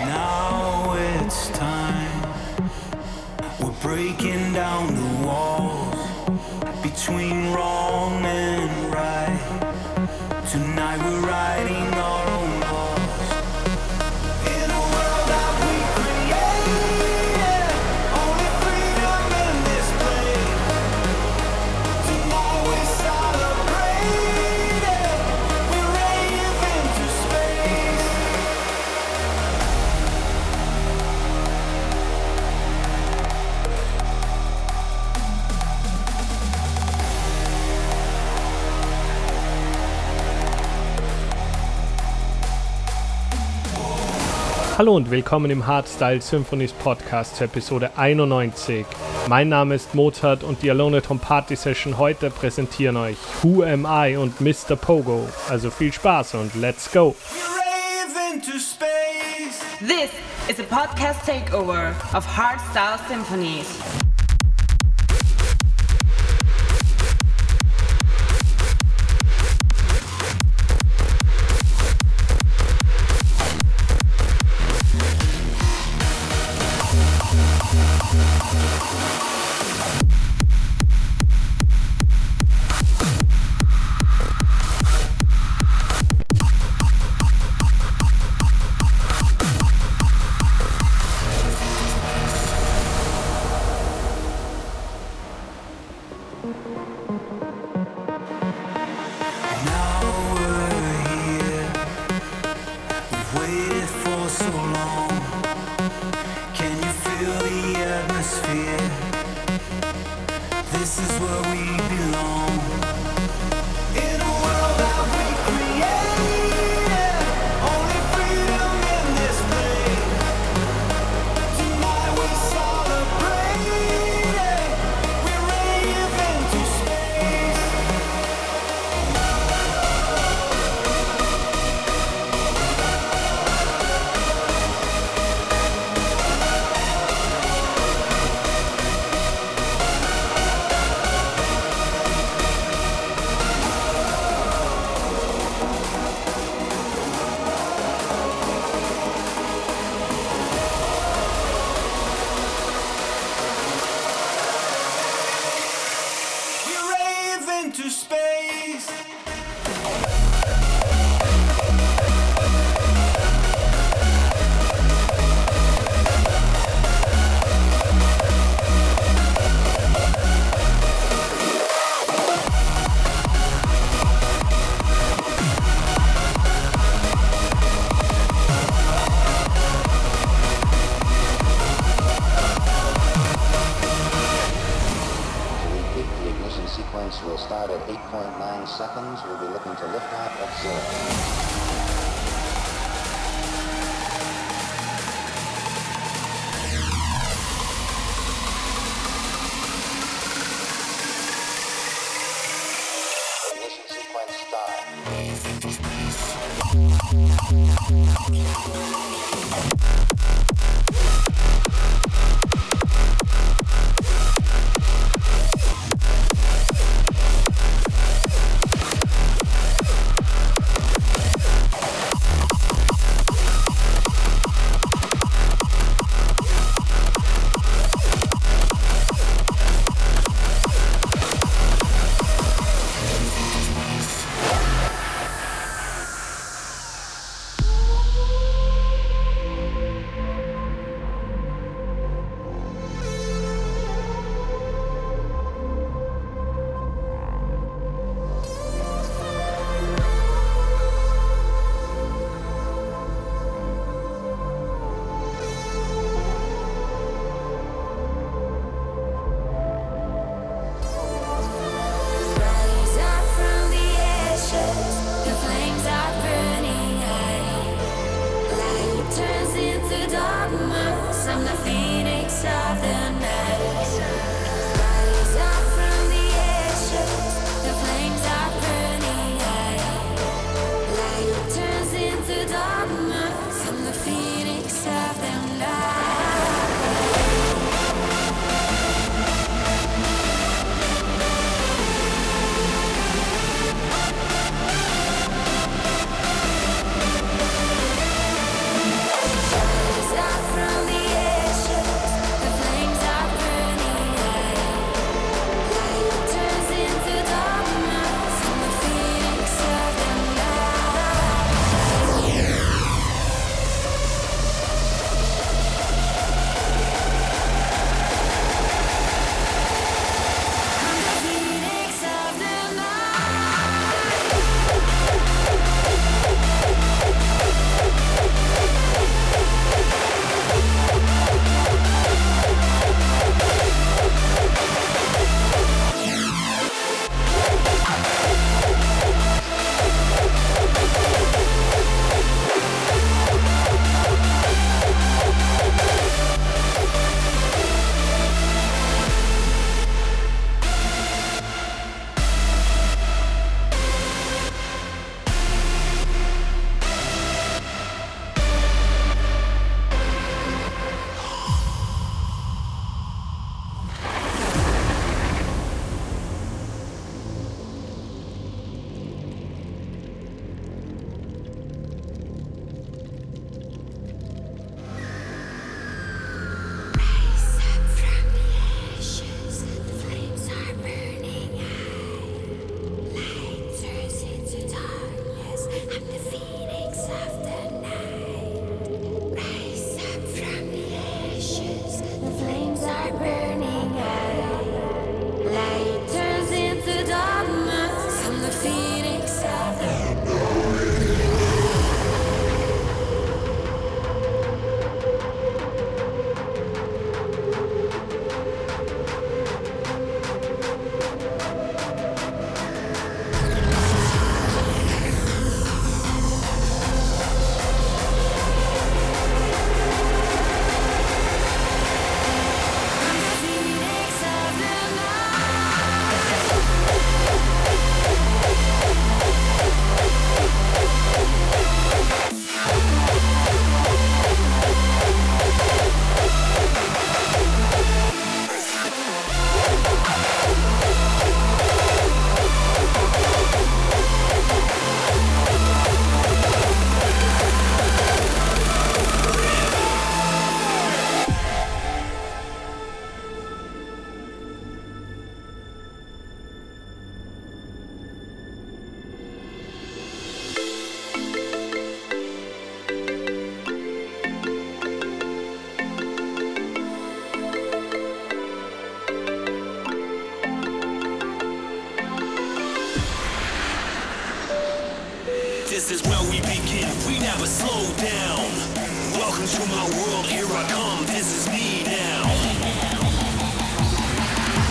Now it's time. We're breaking down the walls between wrong and Hallo und willkommen im Hardstyle Symphonies Podcast zur Episode 91. Mein Name ist Mozart und die Alone at Home Party Session heute präsentieren euch Who Am I und Mr. Pogo. Also viel Spaß und let's go! Into space. This is a podcast takeover of Hardstyle Symphonies.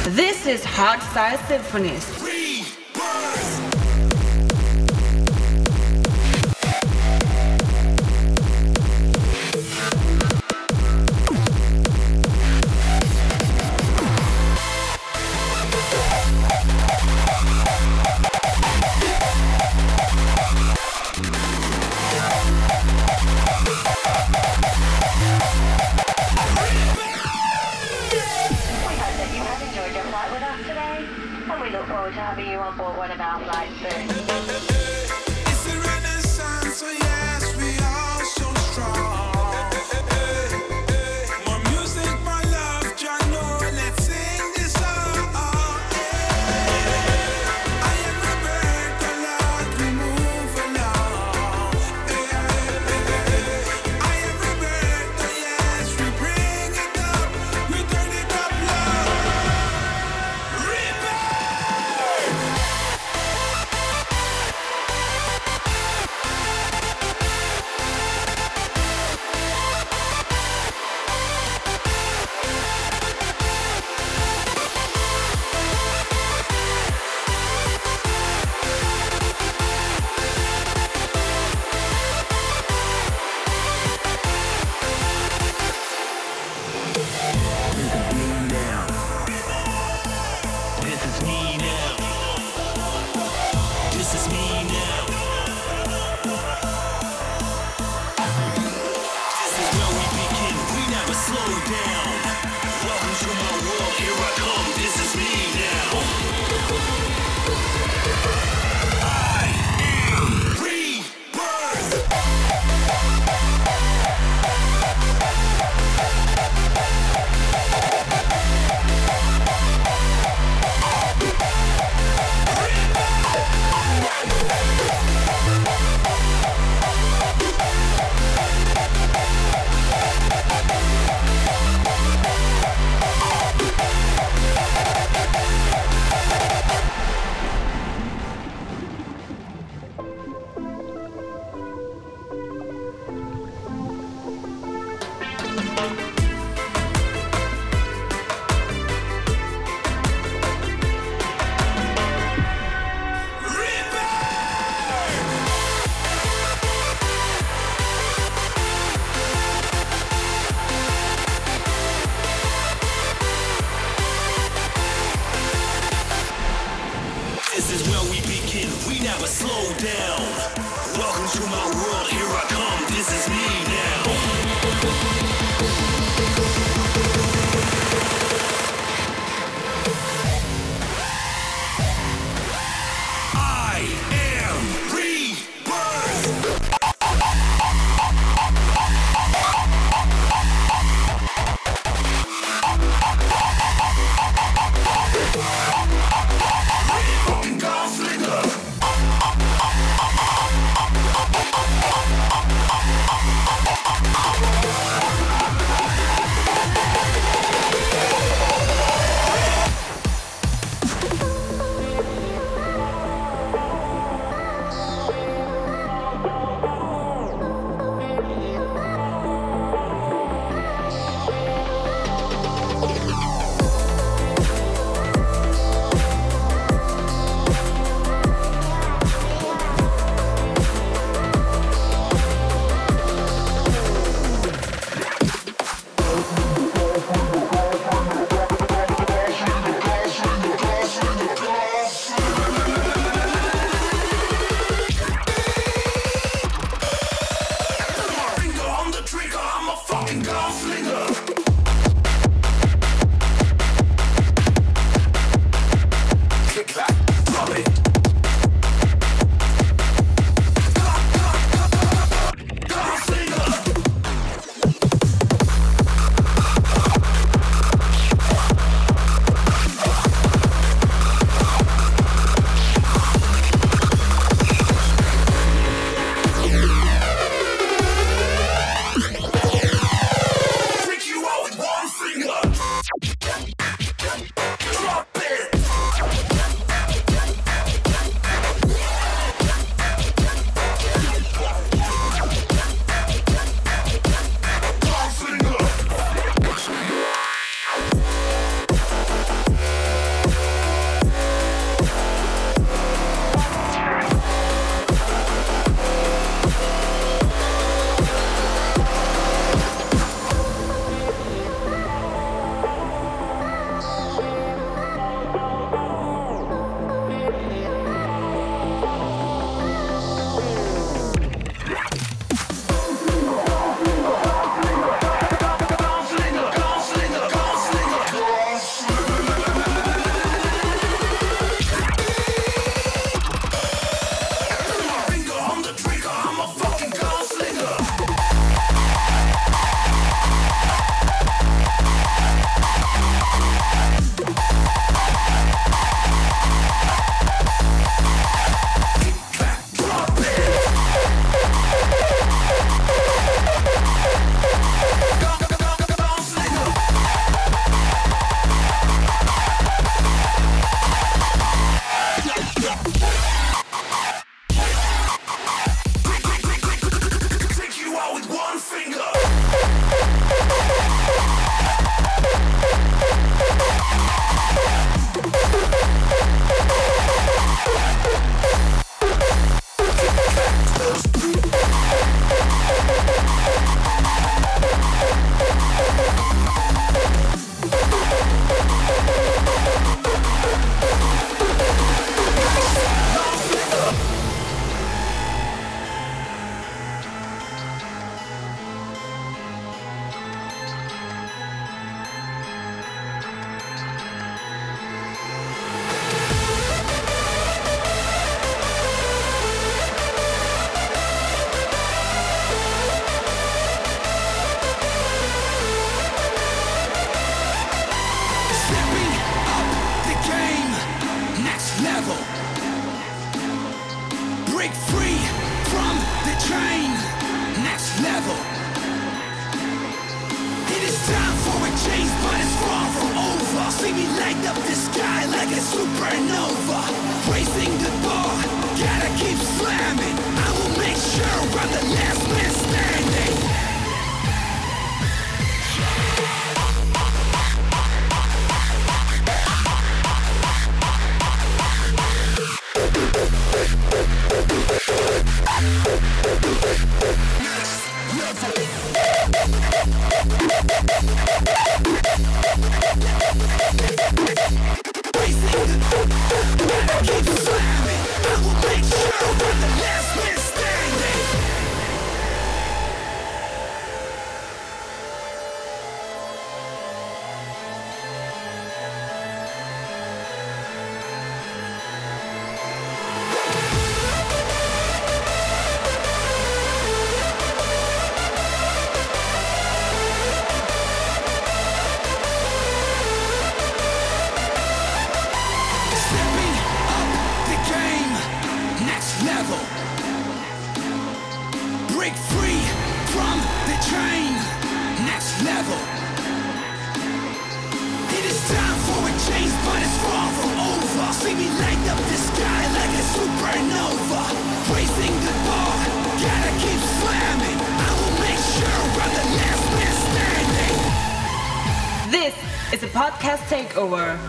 This is Hardstyle Symphonies. thing.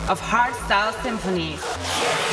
Of Hardstyle Symphonies.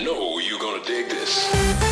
Know you're gonna dig this.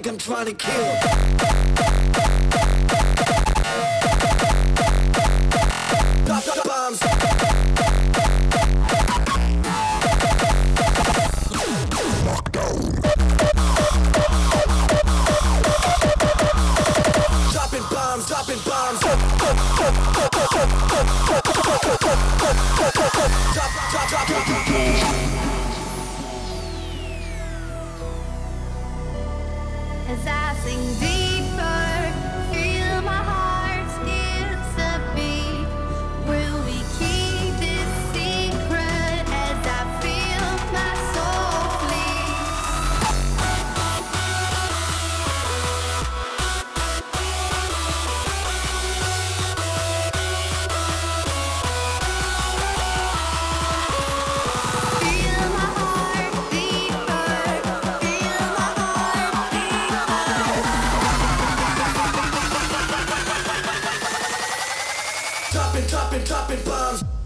Like I'm trying to kill. dropping, dropping bombs.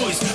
choice.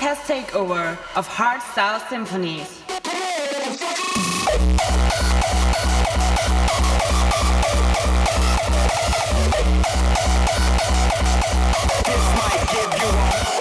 podcast takeover of Hardstyle Symphonies. This might give you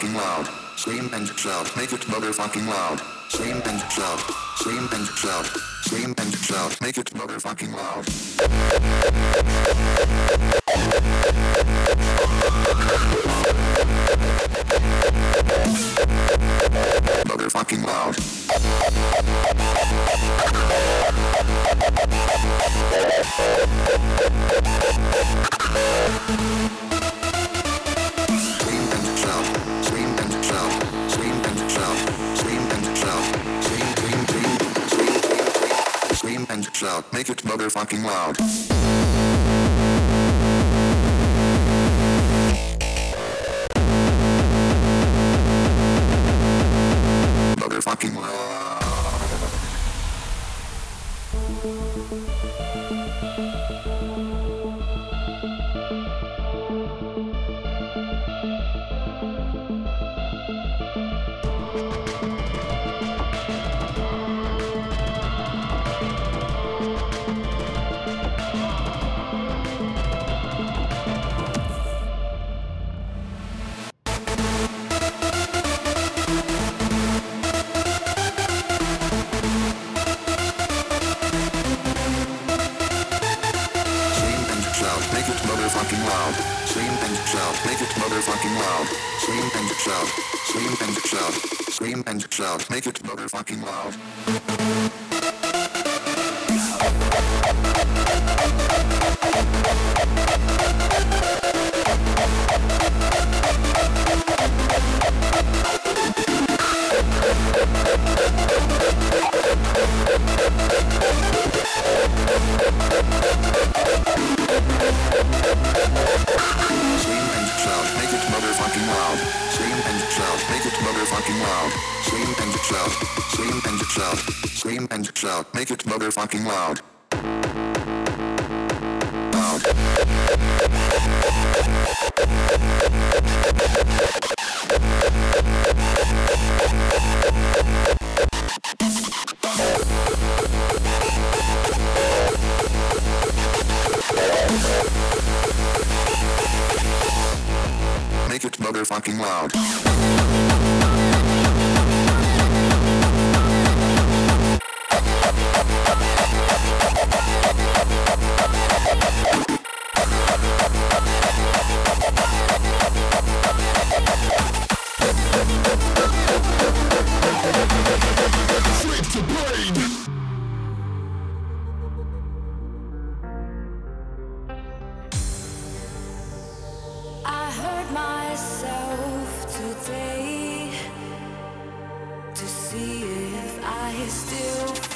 motherfucking loud. Scream and shout. Make it motherfucking loud. Scream and shout. Scream and shout. Scream and shout. Make it motherfucking loud. round. fucking loud. myself today to see if I still.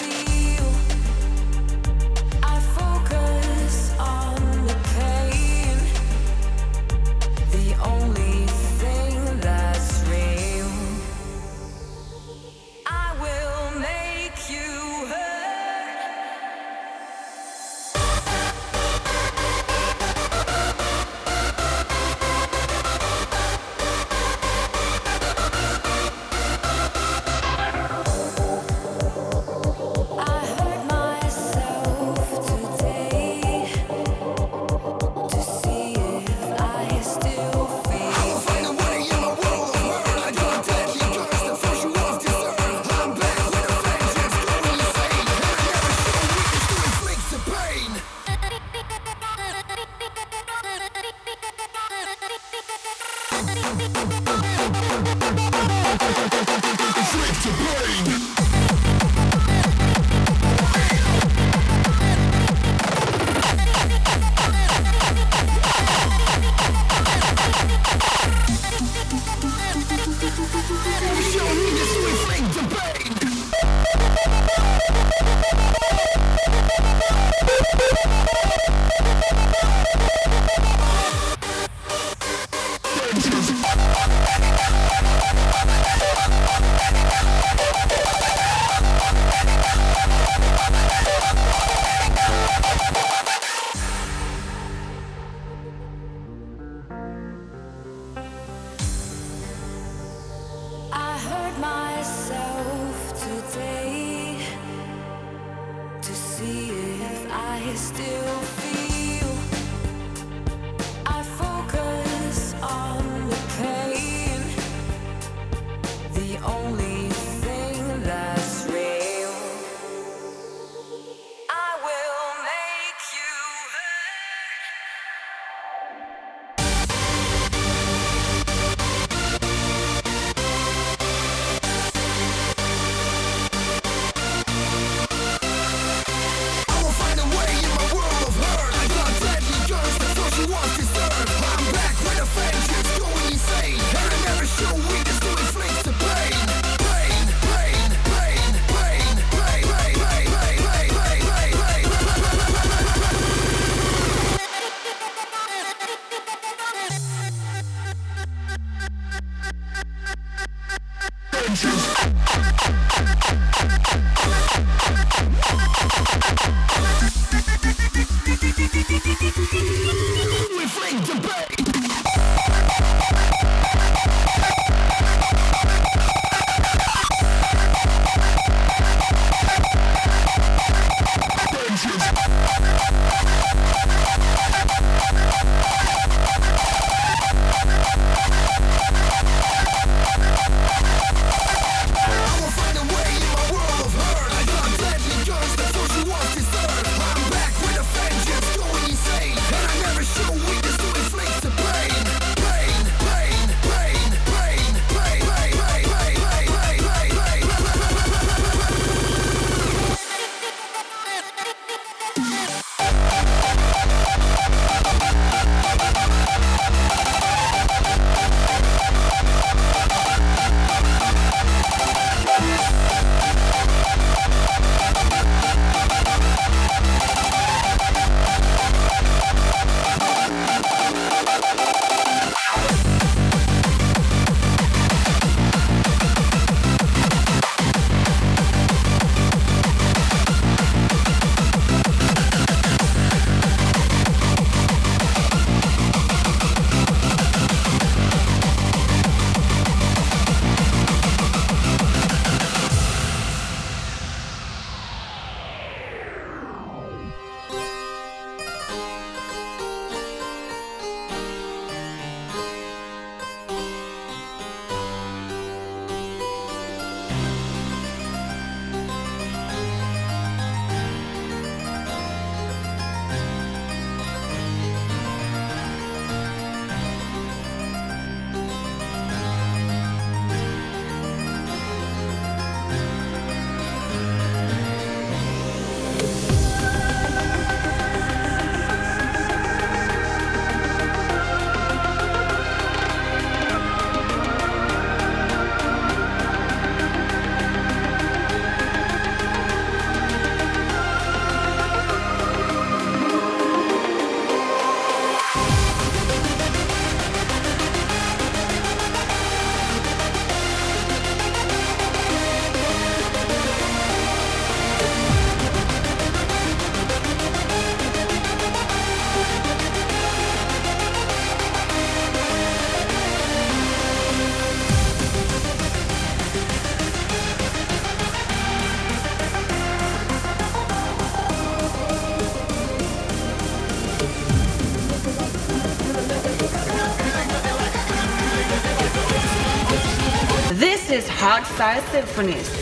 Is Symphonies.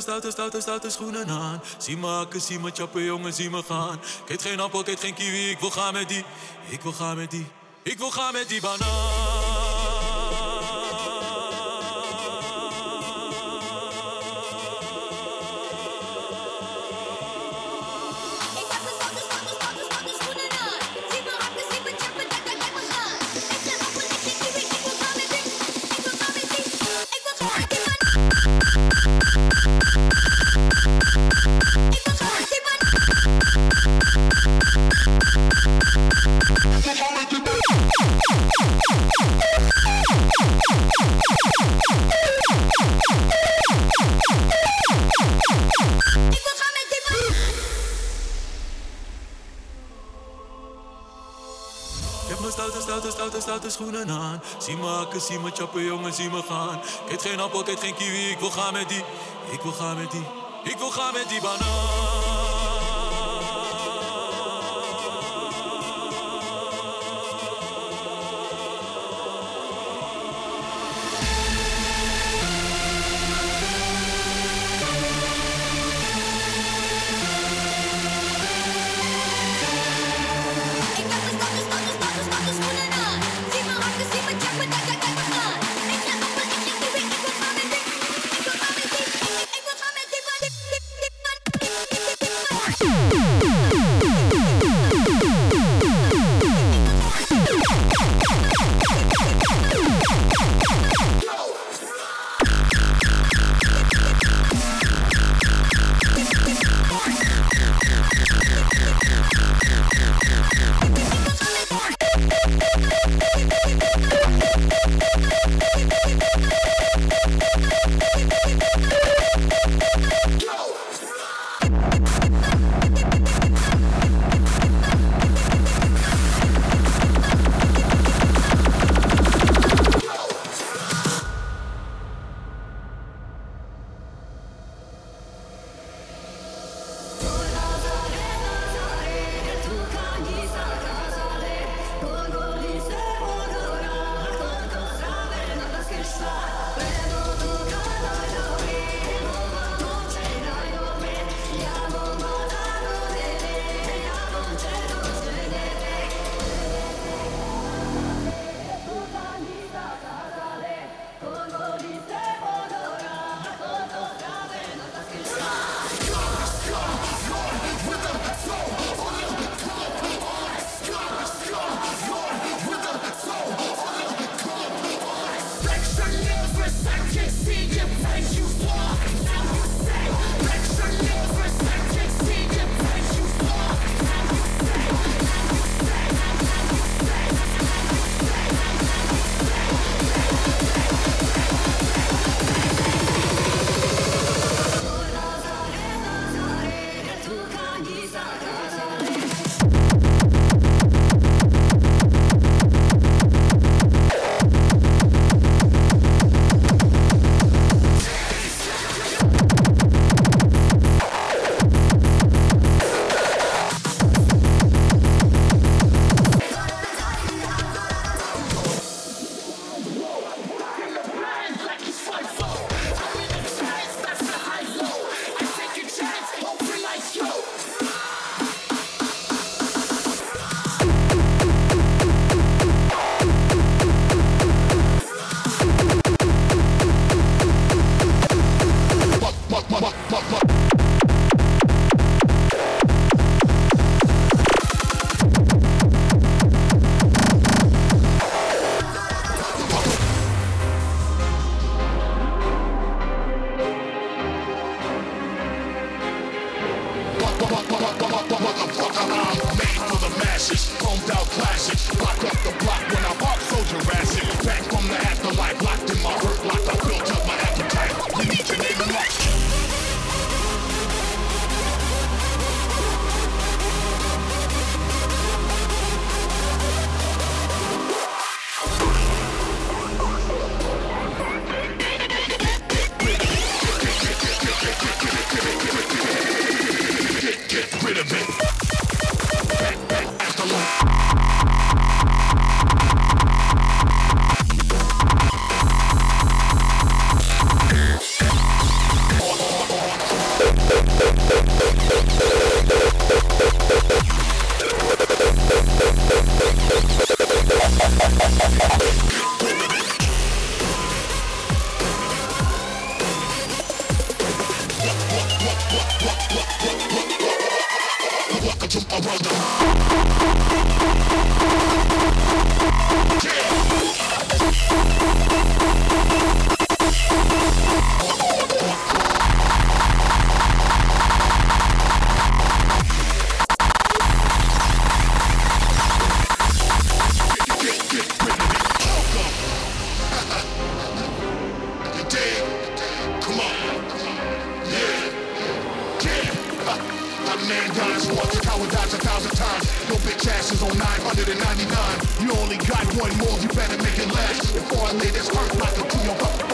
Stoute, stoute, stoute, stoute schoenen aan. Zie me hakken, zie me chappen, jongen, zie me gaan. Geen appel, ik eet geen kiwi, ik wil gaan met die. Ik wil gaan met die. Ik wil gaan met die Ik stoute, stoute, stoute, stoute schoenen aan. Zie me hakken, zie me chappen, jongen, zie me gaan. Ik eet geen appel, ik geen kiwi, ik wil gaan met die. Ik wil gaan met die. Ik wil gaan met die Ik ashes on 999. You only got one more, you better make it last. Before I lay this earth like a Cleopatra.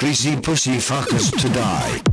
greasy pussy fuckers to die.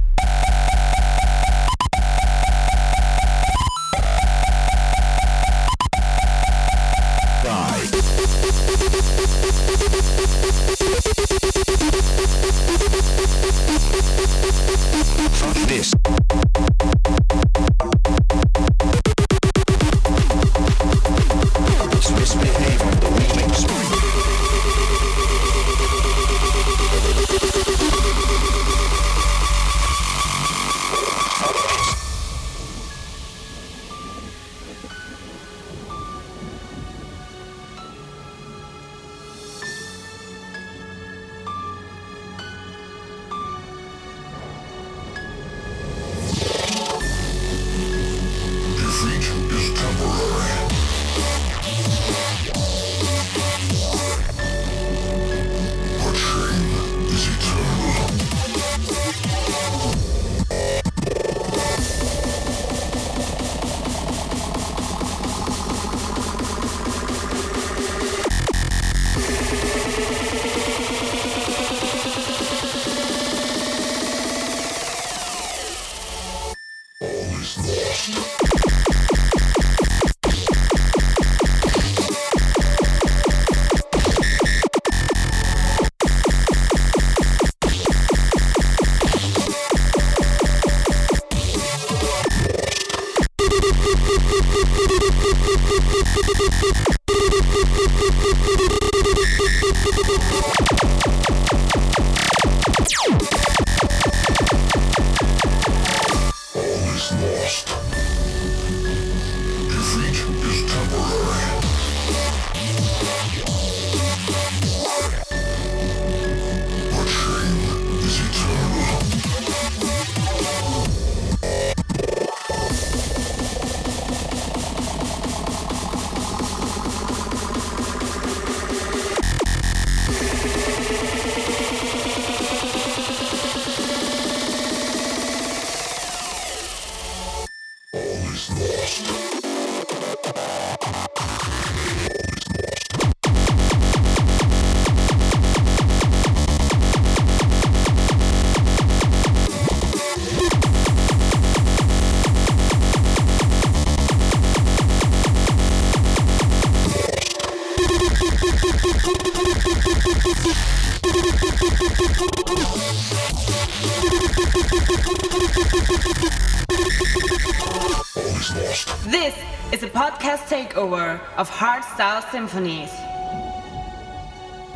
Of Hardstyle Symphonies.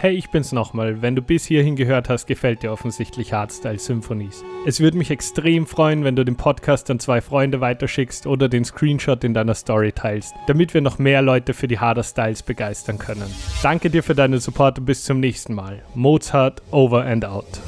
Hey, ich bin's nochmal. Wenn du bis hierhin gehört hast, gefällt dir offensichtlich Hardstyle Symphonies. Es würde mich extrem freuen, wenn du den Podcast an zwei Freunde weiterschickst oder den Screenshot in deiner Story teilst, damit wir noch mehr Leute für die Harder Styles begeistern können. Danke dir für deinen Support und bis zum nächsten Mal. Mozart over and out.